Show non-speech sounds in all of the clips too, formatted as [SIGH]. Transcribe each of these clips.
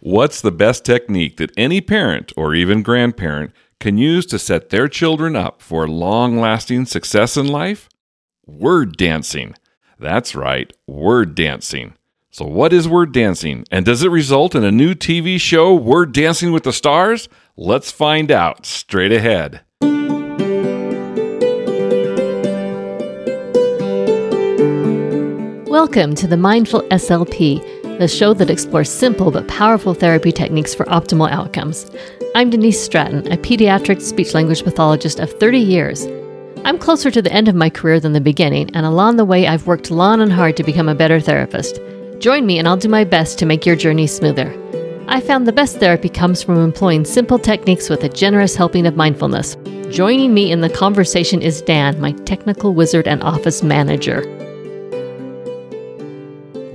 What's the best technique that any parent or even grandparent can use to set their children up for long lasting success in life? Word dancing. That's right, word dancing. So, what is word dancing? And does it result in a new TV show, Word Dancing with the Stars? Let's find out straight ahead. Welcome to the Mindful SLP, the show that explores simple but powerful therapy techniques for optimal outcomes. I'm Denise Stratton, a pediatric speech language pathologist of 30 years. I'm closer to the end of my career than the beginning, and along the way, I've worked long and hard to become a better therapist. Join me, and I'll do my best to make your journey smoother. I found the best therapy comes from employing simple techniques with a generous helping of mindfulness. Joining me in the conversation is Dan, my technical wizard and office manager.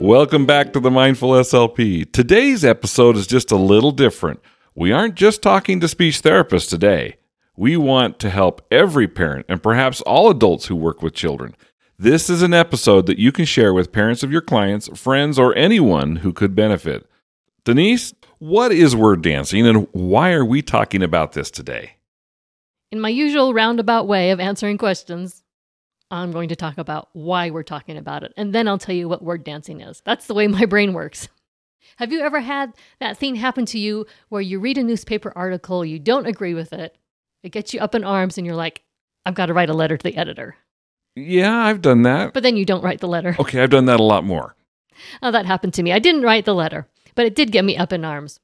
Welcome back to the Mindful SLP. Today's episode is just a little different. We aren't just talking to speech therapists today. We want to help every parent and perhaps all adults who work with children. This is an episode that you can share with parents of your clients, friends, or anyone who could benefit. Denise, what is word dancing and why are we talking about this today? In my usual roundabout way of answering questions, I'm going to talk about why we're talking about it, and then I'll tell you what word dancing is. That's the way my brain works. Have you ever had that thing happen to you where you read a newspaper article, you don't agree with it, it gets you up in arms, and you're like, I've got to write a letter to the editor. Yeah, I've done that. But then you don't write the letter. Okay, I've done that a lot more. Oh, that happened to me. I didn't write the letter, but it did get me up in arms.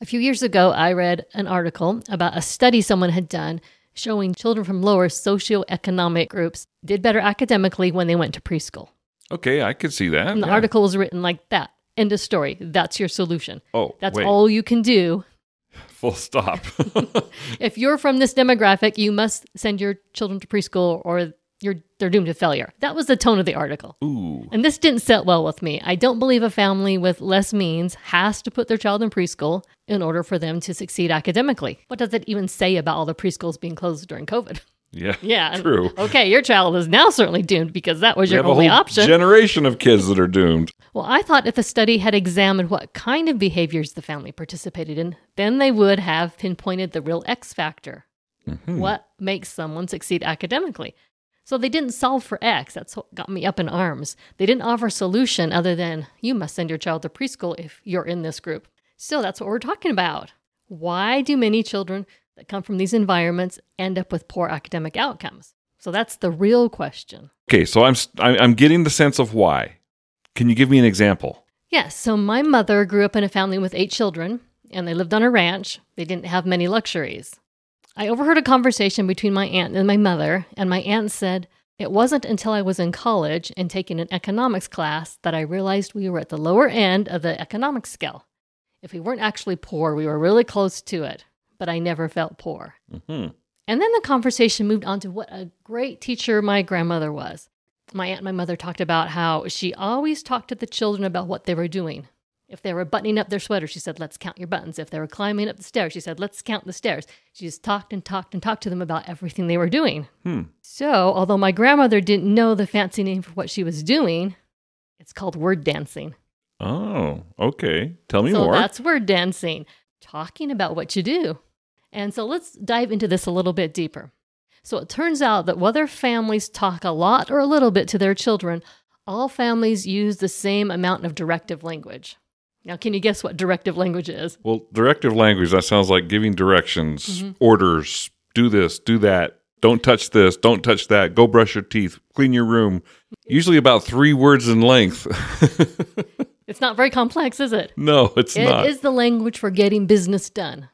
A few years ago, I read an article about a study someone had done showing children from lower socioeconomic groups did better academically when they went to preschool. Okay, I could see that. And the yeah. article was written like that. End of story. That's your solution. Oh, That's wait. all you can do. [LAUGHS] Full stop. [LAUGHS] If you're from this demographic, you must send your children to preschool or you're they're doomed to failure. That was the tone of the article. Ooh. And this didn't sit well with me. I don't believe a family with less means has to put their child in preschool in order for them to succeed academically. What does it even say about all the preschools being closed during COVID? Yeah. [LAUGHS] Yeah. True. Okay, your child is now certainly doomed because that was We your only option. generation of kids that are doomed. well, I thought if the study had examined what kind of behaviors the family participated in, then they would have pinpointed the real X factor. Mhm. What makes someone succeed academically? So they didn't solve for X. That's what got me up in arms. They didn't offer a solution other than you must send your child to preschool if you're in this group. So that's what we're talking about. Why do many children that come from these environments end up with poor academic outcomes? So that's the real question. Okay, so I'm I'm getting the sense of why. Can you give me an example? Yes, so my mother grew up in a family with eight children, and they lived on a ranch. They didn't have many luxuries. I overheard a conversation between my aunt and my mother, and my aunt said, It wasn't until I was in college and taking an economics class that I realized we were at the lower end of the economic scale. If we weren't actually poor, we were really close to it, but I never felt poor. hmm And then the conversation moved on to what a great teacher my grandmother was. My aunt and my mother talked about how she always talked to the children about what they were doing. If they were buttoning up their sweater, she said, Let's count your buttons. If they were climbing up the stairs, she said, Let's count the stairs. She just talked and talked and talked to them about everything they were doing. Hmm. So, although my grandmother didn't know the fancy name for what she was doing, it's called word dancing. Oh, okay. Tell me so more. that's word dancing, talking about what you do. And so let's dive into this a little bit deeper. So it turns out that whether families talk a lot or a little bit to their children, all families use the same amount of directive language. Now, can you guess what directive language is? well, directive language, that sounds like giving directions, Mm-hmm. orders, do this, do that, don't touch this, don't touch that, go brush your teeth, clean your room. Usually about three words in length. [LAUGHS] It's not very complex, is it? no, it's It not. is the language for getting business done.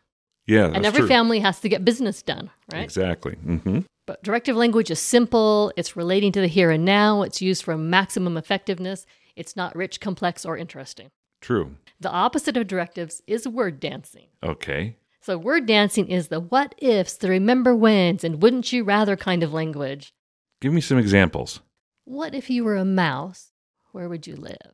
yeah, that's and every true. family has to get business done, right? Exactly. Mm-hmm. But directive language is simple, it's relating to the here and now, it's used for maximum effectiveness, it's not rich, complex, or interesting. True. The opposite of directives is word dancing. Okay. So, word dancing is the what ifs, the remember whens, and wouldn't you rather kind of language. Give me some examples. What if you were a mouse? Where would you live?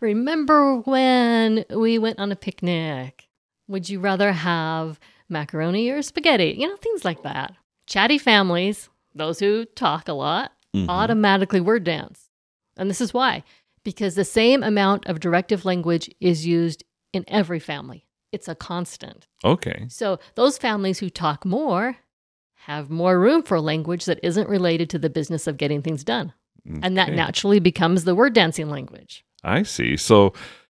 Remember when we went on a picnic? Would you rather have macaroni or spaghetti? You know, things like that. Chatty families, those who talk a lot, Mhm. automatically word dance. And this is why because the same amount of directive language is used in every family. It's a constant. Okay. So those families who talk more have more room for language that isn't related to the business of getting things done. And that naturally becomes the word dancing language. I see. So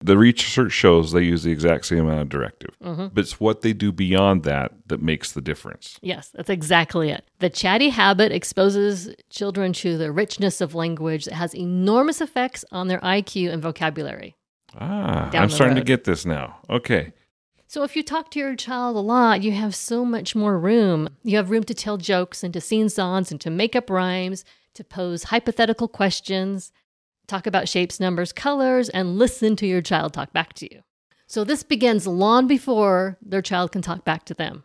the research shows they use the exact same amount of directive, Mhm. but it's what they do beyond that that makes the difference. Yes, that's exactly it. The chatty habit exposes children to the richness of language that has enormous effects on their IQ and vocabulary. Ah, I'm starting to get this now. Okay. So if you talk to your child a lot, you have so much more room. You have room to tell jokes and to sing songs and to make up rhymes, to pose hypothetical questions, talk about shapes, numbers, colors, and listen to your child talk back to you. So this begins long before their child can talk back to them.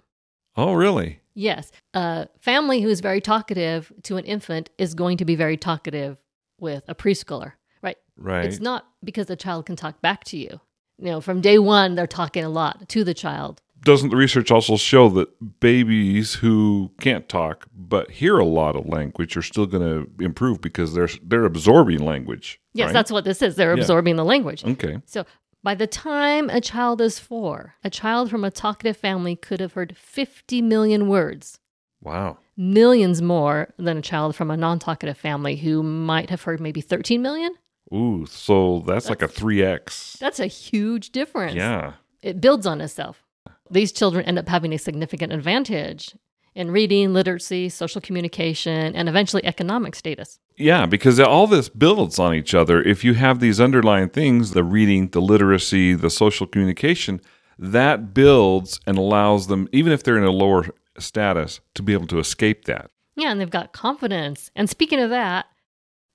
Oh, really? Yes, a family who is very talkative to an infant is going to be very talkative with a preschooler, right? Right. It's not because the child can talk back to you. You know, from day one, they're talking a lot to the child. Doesn't the research also show that babies who can't talk but hear a lot of language are still going to improve because they're they're absorbing language? Yes, right? that's what this is. They're Yeah. absorbing the language. okay. So by the time a child is four, a child from a talkative family could have heard 50 million words, Wow. millions more than a child from a non talkative family who might have heard maybe 13 million. Ooh, so that's, like a three x. That's a huge difference. Yeah. It builds on itself. These children end up having a significant advantage in reading, literacy, social communication, and eventually economic status. Yeah, because all this builds on each other. If you have these underlying things, the reading, the literacy, the social communication, that builds and allows them, even if they're in a lower status, to be able to escape that. Yeah, and they've got confidence. And speaking of that,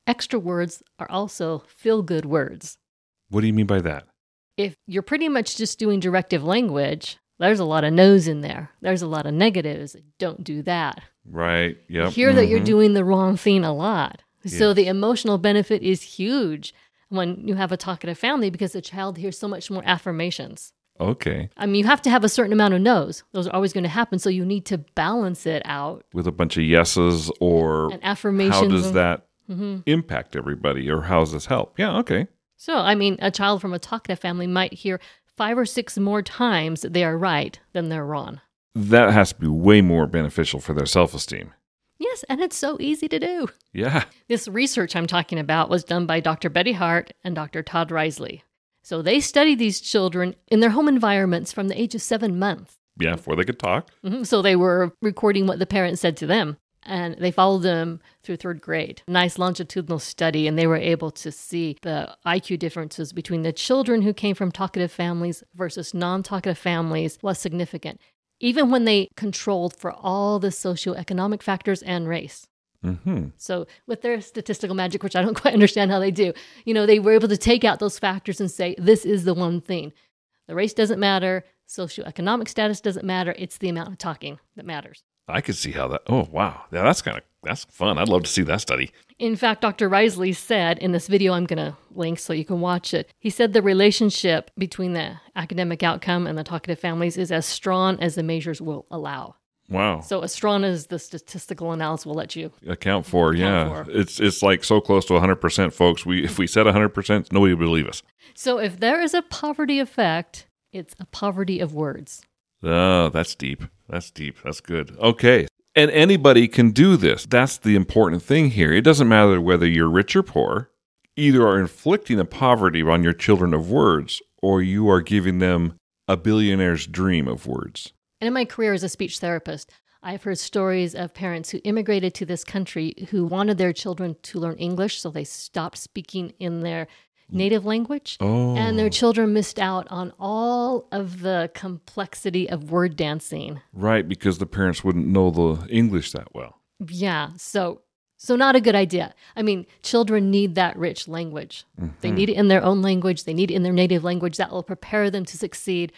extra words are also feel good words. What do you mean by that? If you're pretty much just doing directive language, there's a lot of no's in there. There's a lot of negatives. Don't do that. Right. Yep. Hear that you're mhm. doing the wrong thing a lot. So the emotional benefit is huge when you have a talkative family because the child hears so much more affirmations. Okay. I mean, you have to have a certain amount of no's. Those are always going to happen. So you need to balance it out. With a bunch of yeses or And affirmations. how does that Mhm. impact everybody or how does this help? Yeah, okay. So, I mean, a child from a talkative family might hear five or six more times they are right than they're wrong. That has to be way more beneficial for their self esteem. Yes, and it's so easy to do. Yeah. This research I'm talking about was done by Dr. Betty Hart and Dr. Todd Risley. So they studied these children in their home environments from the age of seven months. Yeah, before they could talk. Mhm. So they were recording what the parents said to them. And they followed them through third grade. Nice longitudinal study, and they were able to see the IQ differences between the children who came from talkative families versus non talkative families was significant, even when they controlled for all the socioeconomic factors and race. hmm So, with their statistical magic, which I don't [LAUGHS] quite understand how they do, you know, they were able to take out those factors and say, this is the one thing. The race doesn't matter, socioeconomic status doesn't matter, it's the amount of talking that matters. I could see how that. Oh, wow. Yeah, that's kind of that's fun. I'd love to see that study. In fact, Dr. Risley said in this video I'm going to link so you can watch it, he said the relationship between the academic outcome and the talkative families is as strong as the measures will allow. Wow. So, as strong as the statistical analysis will let you. account for yeah for. it's it's like so close to 100% folks we if we said 100% nobody would believe us So, if there is a poverty effect, it's a poverty of words. oh that's deep that's deep that's good okay and anybody can do this. That's the important thing here. It doesn't matter whether you're rich or poor. Either are inflicting a poverty on your children of words or you are giving them a billionaire's dream of words. And in my career as a speech therapist, I've heard stories of parents who immigrated to this country who wanted their children to learn English, so they stopped speaking in their Mm. native language. oh And their oh. children missed out on all of the complexity of word dancing. right because the parents wouldn't know the english that well Yeah, so so not a good idea. I mean, children need that rich language. They mm-hmm. need it in their own language, they need it in their native language that will prepare them to succeed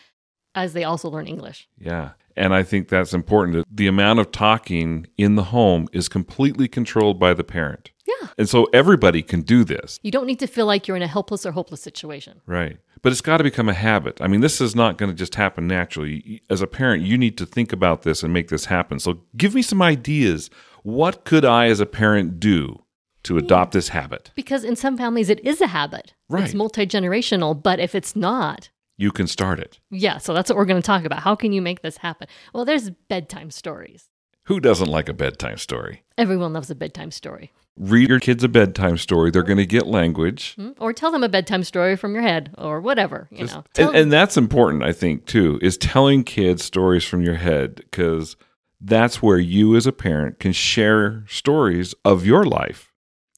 as they also learn English. Yeah. And I think that's important. The amount of talking in the home is completely controlled by the parent. Yeah. And so everybody can do this. You don't need to feel like you're in a helpless or hopeless situation. Right. But it's got to become a habit. I mean, this is not going to just happen naturally. As a parent, you need to think about this and make this happen. So give me some ideas. What could I, as a parent, do to adopt this habit? Because in some families, it is a habit. Right. It's multi generational. But if it's not, You can start it. Yeah, so that's what we're going to talk about. How can you make this happen? Well, there's bedtime stories. Who doesn't like a bedtime story? Everyone loves a bedtime story. Read your kids a bedtime story. They're going to get language. Hmm? Or tell them a bedtime story from your head or whatever, you Just- know. Tell and, and that's important, I think, too, is telling kids stories from your head because that's where you as a parent can share stories of your life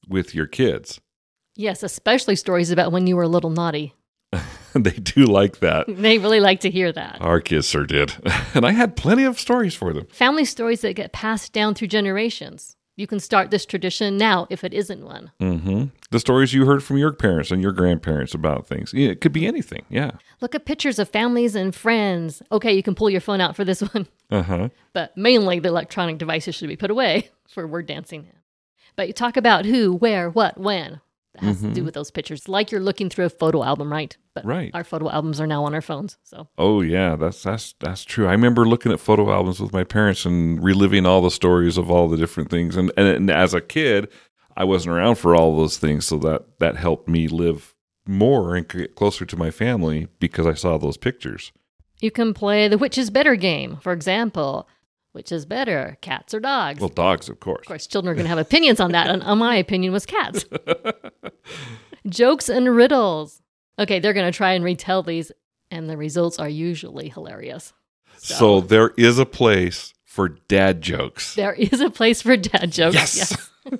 with your kids. yes, especially stories about when you were a little naughty. [LAUGHS] [LAUGHS] they do like that. They really like to hear that. Our kids sure did. [LAUGHS] and I had plenty of stories for them. Family stories that get passed down through generations. You can start this tradition now if it isn't one. hmm The stories you heard from your parents and your grandparents about things. Yeah, it could be anything. Yeah. Look at pictures of families and friends. Okay, you can pull your phone out for this [LAUGHS] one, Uh huh. but mainly the electronic devices should be put away [LAUGHS] for word dancing. But you talk about who, where, what, when. That has to do mm-hmm. with those pictures. Like you're looking through a photo album, right? But Right. our photo albums are now on our phones. So Oh yeah, that's that's that's true. I remember looking at photo albums with my parents and reliving all the stories of all the different things. And and, and as a kid, I wasn't around for all those things, so that that helped me live more and get closer to my family because I saw those pictures. you can play the which is better game. For example, which is better, cats or dogs? Well, dogs, of course. Of course, children are going to have opinions on that, and uh, my opinion was cats. [LAUGHS] Jokes and riddles. Okay, they're going to try and retell these, and the results are usually hilarious. So there is a place for dad jokes. There is a place for dad jokes. Yes. [LAUGHS]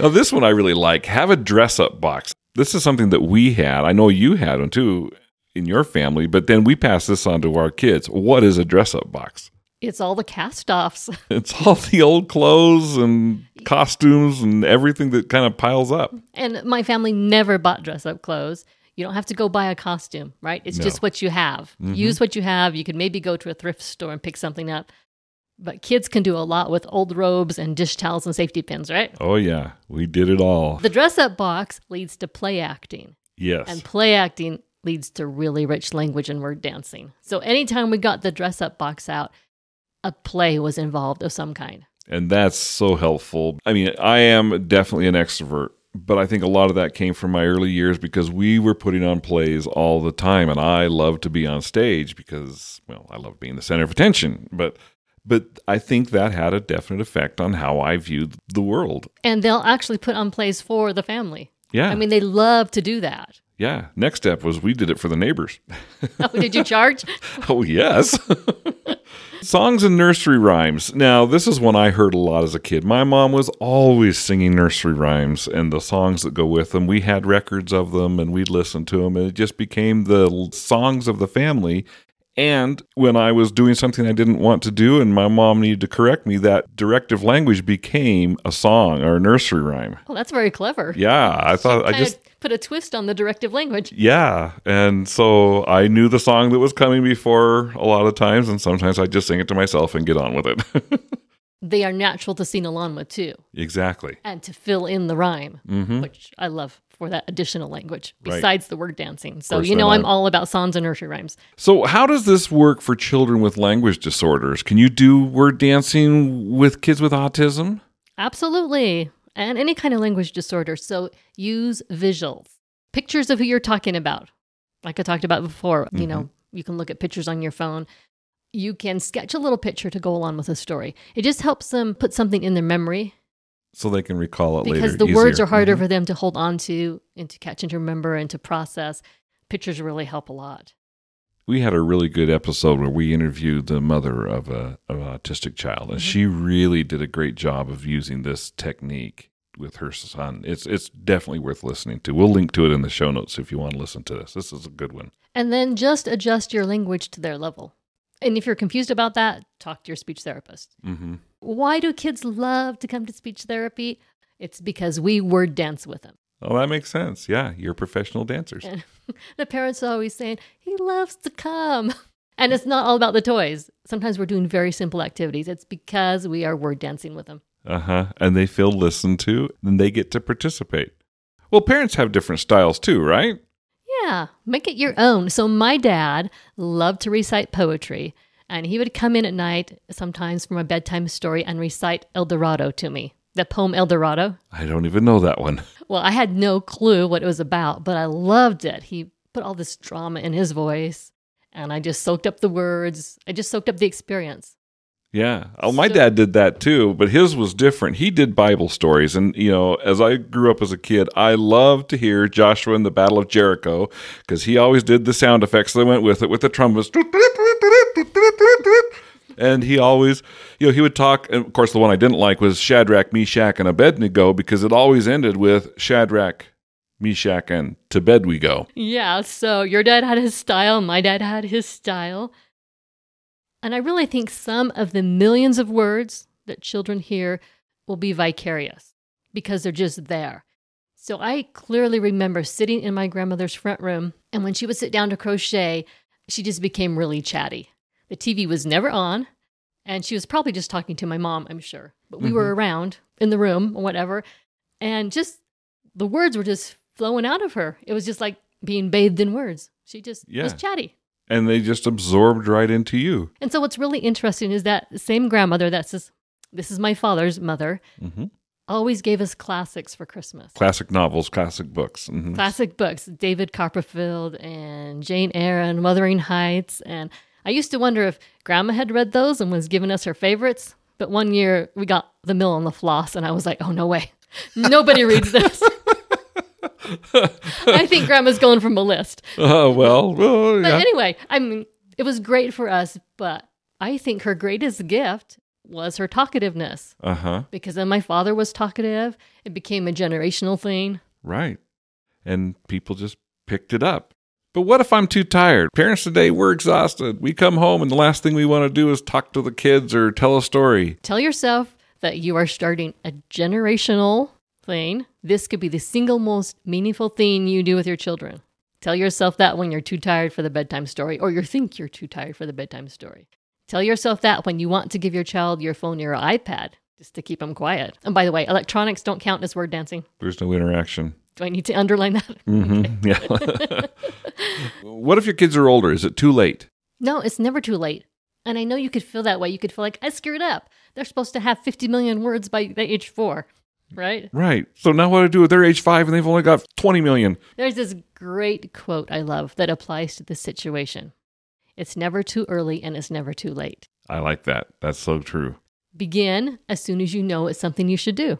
now this one I really like. Have a dress up box. This is something that we had. I know you had one too in your family, but then we pass this on to our kids. What is a dress up box? It's all the cast offs. [LAUGHS] It's all the old clothes and costumes and everything that kind of piles up. And my family never bought dress up clothes. You don't have to go buy a costume, right? It's No. just what you have. Mm-hmm. Use what you have. You could maybe go to a thrift store and pick something up. But kids can do a lot with old robes and dish towels and safety pins, right? Oh yeah, we did it all. The dress up box leads to play acting. Yes. And play acting leads to really rich language and word dancing. So anytime we got the dress up box out, a play was involved of some kind. And that's so helpful. I mean, I am definitely an extrovert, but I think a lot of that came from my early years because we were putting on plays all the time and I love to be on stage because well, I love being the center of attention, but but I think that had a definite effect on how I viewed the world. And they'll actually put on plays for the family. Yeah. I mean, they love to do that. yeah. Next step was we did it for the neighbors. [LAUGHS] Oh, did you charge? [LAUGHS] Oh, yes. [LAUGHS] Songs and nursery rhymes. Now, this is one I heard a lot as a kid. My mom was always singing nursery rhymes and the songs that go with them. We had records of them and we'd listen to them, and it just became the songs of the family. And when I was doing something I didn't want to do and my mom needed to correct me, that directive language became a song or a nursery rhyme. Well, that's very clever. Yeah, I thought I just put a twist on the directive language. yeah, and so I knew the song that was coming before a lot of times, and sometimes I just sing it to myself and get on with it. [LAUGHS] They are natural to sing along with too, exactly. and to fill in the rhyme, hmm which I love for that additional language Right. besides the word dancing. So you know, I'm all about songs and nursery rhymes. So, how does this work for children with language disorders? Can you do word dancing with kids with autism? Absolutely. And any kind of language disorder. So use visuals, pictures of who you're talking about. Like I talked about before, you know, mm-hmm. you can look at pictures on your phone. You can sketch a little picture to go along with a story. It just helps them put something in their memory So they can recall it because later. Because the words are harder Mhm. for them to hold on to and to catch and to remember and to process. Pictures really help a lot. We had a really good episode where we interviewed the mother of a of an autistic child, Mm-hmm. and she really did a great job of using this technique with her son. It's it's definitely worth listening to. We'll link to it in the show notes if you want to listen to this. This is a good one. And then just adjust your language to their level. And if you're confused about that, talk to your speech therapist. Mm-hmm. Why do kids love to come to speech therapy? It's because we word dance with them. Oh, that makes sense. Yeah, you're professional dancers. And [LAUGHS] the parents are always saying, he loves to come. [LAUGHS] And it's not all about the toys. Sometimes we're doing very simple activities. It's because we are word dancing with them. Uh huh. And they feel listened to, and they get to participate. Well, parents have different styles too, right? Yeah, make it your own. So my dad loved to recite poetry, and he would come in at night sometimes from a bedtime story and recite El Dorado to me. The poem El Dorado. I don't even know that one. [LAUGHS] Well, I had no clue what it was about, but I loved it. He put all this drama in his voice. And I just soaked up the words. I just soaked up the experience. Yeah. Oh, my So- dad did that too, but his was different. He did Bible stories. And, you know, as I grew up as a kid, I loved to hear Joshua in the Battle of Jericho because he always did the sound effects that went with it with the trumpets. And he always, you know, he would talk. And of course, the one I didn't like was Shadrach, Meshach, and Abednego because it always ended with Shadrach, Meshach, and to bed we go. Yeah, so your dad had his style, my dad had his style. And I really think some of the millions of words that children hear will be vicarious because they're just there. So I clearly remember sitting in my grandmother's front room, and when she would sit down to crochet, she just became really chatty. The TV was never on, and she was probably just talking to my mom, I'm sure. But we were around in the room or whatever, and just the words were just flowing out of her. It was just like being bathed in words. She just yeah. was chatty. And they just absorbed right into you. And so what's really interesting is that same grandmother that says, This is my father's mother, hmm always gave us classics for Christmas. Classic novels, classic books. hmm Classic books, David Copperfield and Jane Eyre and Wuthering Heights. And I used to wonder if grandma had read those and was giving us her favorites. But one year we got The Mill on the Floss, and I was like, oh, no way. Nobody reads this. [LAUGHS] I think grandma's going from a list. Oh, well, well, But yeah. anyway, I mean, it was great for us, but I think her greatest gift was her talkativeness. Uh huh. Because then my father was talkative. It became a generational thing. Right. And people just picked it up. But what if I'm too tired? Parents today, we're exhausted. We come home and the last thing we want to do is talk to the kids or tell a story. Tell yourself that you are starting a generational thing. This could be the single most meaningful thing you do with your children. Tell yourself that when you're too tired for the bedtime story or you think you're too tired for the bedtime story. Tell yourself that when you want to give your child your phone or your iPad just to keep them quiet. And by the way, electronics don't count as word dancing. There's no interaction. Do I need to underline that? [LAUGHS] Mm-hmm. Yeah. [LAUGHS] what if your kids are older? Is it too late? No, it's never too late. And I know you could feel that way. You could feel like, I screwed up. They're supposed to have 50 million words by the age four, right? Right. So now what do I do? They're age five and they've only got 20 million. There's this great quote I love that applies to this situation It's never too early and it's never too late. I like that. That's so true. Begin as soon as you know it's something you should do.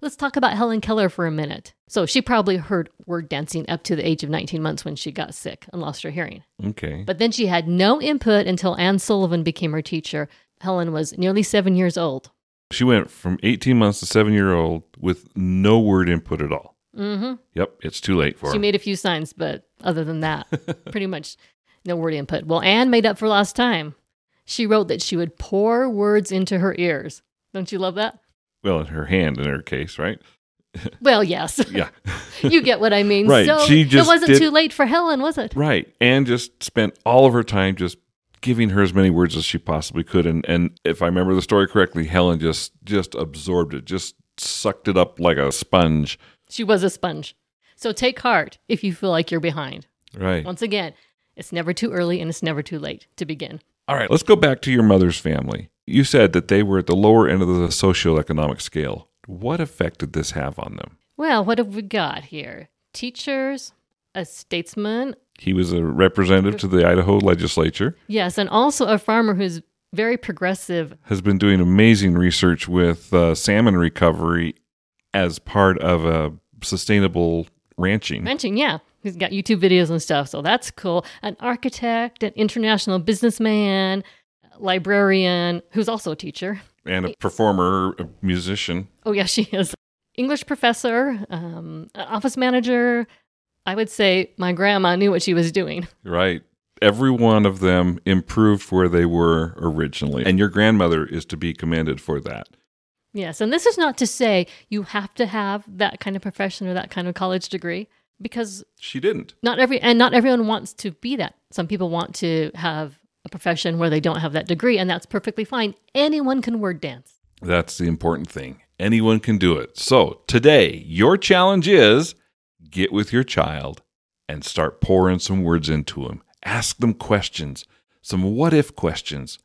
Let's talk about Helen Keller for a minute. So, she probably heard word dancing up to the age of 19 months when she got sick and lost her hearing. Okay. But then she had no input until Anne Sullivan became her teacher. Helen was nearly seven years old. She went from 18 months to seven year old with no word input at all. Mm-hmm. Yep. It's too late for She her. She made a few signs, but other than that, [LAUGHS] pretty much no word input. Well, Anne made up for lost time. She wrote that she would pour words into her ears. Don't you love that? Well, in her hand in her case, right? [LAUGHS] Well, yes. [LAUGHS] Yeah. you get what I mean. Right. So She it wasn't did- too late for Helen, was it? Right. And just spent all of her time just giving her as many words as she possibly could. And and if I remember the story correctly, Helen just just absorbed it, just sucked it up like a sponge. She was a sponge. So take heart if you feel like you're behind. Right. Once again, it's never too early and it's never too late to begin. All right, let's go back to your mother's family. You said that they were at the lower end of the socioeconomic scale. What effect did this have on them? Well, what have we got here? Teachers, a statesman, He was a representative to the Idaho legislature, yes, and also a farmer who's very progressive has been doing amazing research with uh, salmon recovery as part of a sustainable ranching. Ranching, yeah. He's got YouTube videos and stuff, so that's cool. An architect, an international businessman, librarian, who's also a teacher. and a performer, a musician. Oh, yeah, she is. English professor, um, office manager. I would say my grandma knew what she was doing. Right. Every one of them improved where they were originally. And your grandmother is to be commended for that. Yes, and this is not to say you have to have that kind of profession or that kind of college degree because She didn't. not every and not everyone wants to be that. Some people want to have a profession where they don't have that degree and that's perfectly fine. Anyone can word dance. That's the important thing. Anyone can do it. So today, your challenge is get with your child and start pouring some words into them. Ask them questions, some what if questions.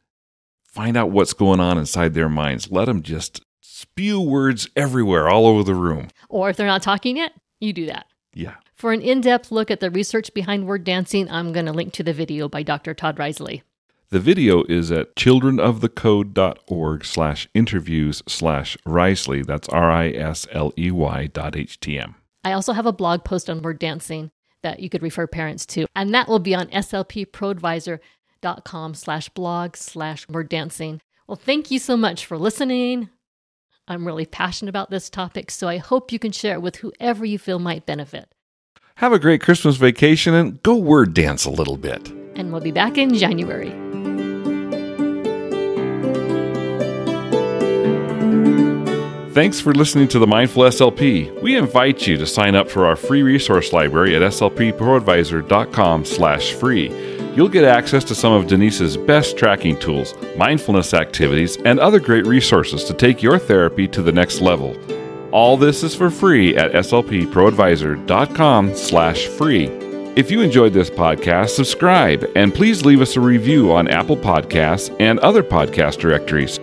Find out what's going on inside their minds. Let them just spew words everywhere, all over the room. Or if they're not talking yet, you do that. Yeah. For an in depth look at the research behind word dancing, I'm going to link to the video by Dr. Todd Risley. The video is at childrenofthecode.org slash interviews slash Risley. That's R I S L E Y dot H T M. I also have a blog post on word dancing that you could refer parents to, and that will be on slpproadvisor.com slash blog slash word dancing. Well, thank you so much for listening. I'm really passionate about this topic, so I hope you can share it with whoever you feel might benefit. Have a great Christmas vacation and go word dance a little bit. And we'll be back in January. Thanks for listening to the Mindful SLP. We invite you to sign up for our free resource library at slpproadvisor.com slash free. You'll get access to some of Denise's best tracking tools, mindfulness activities, and other great resources to take your therapy to the next level. All this is for free at slpproadvisor.com slash free. If you enjoyed this podcast, subscribe and please leave us a review on Apple Podcasts and other podcast directories.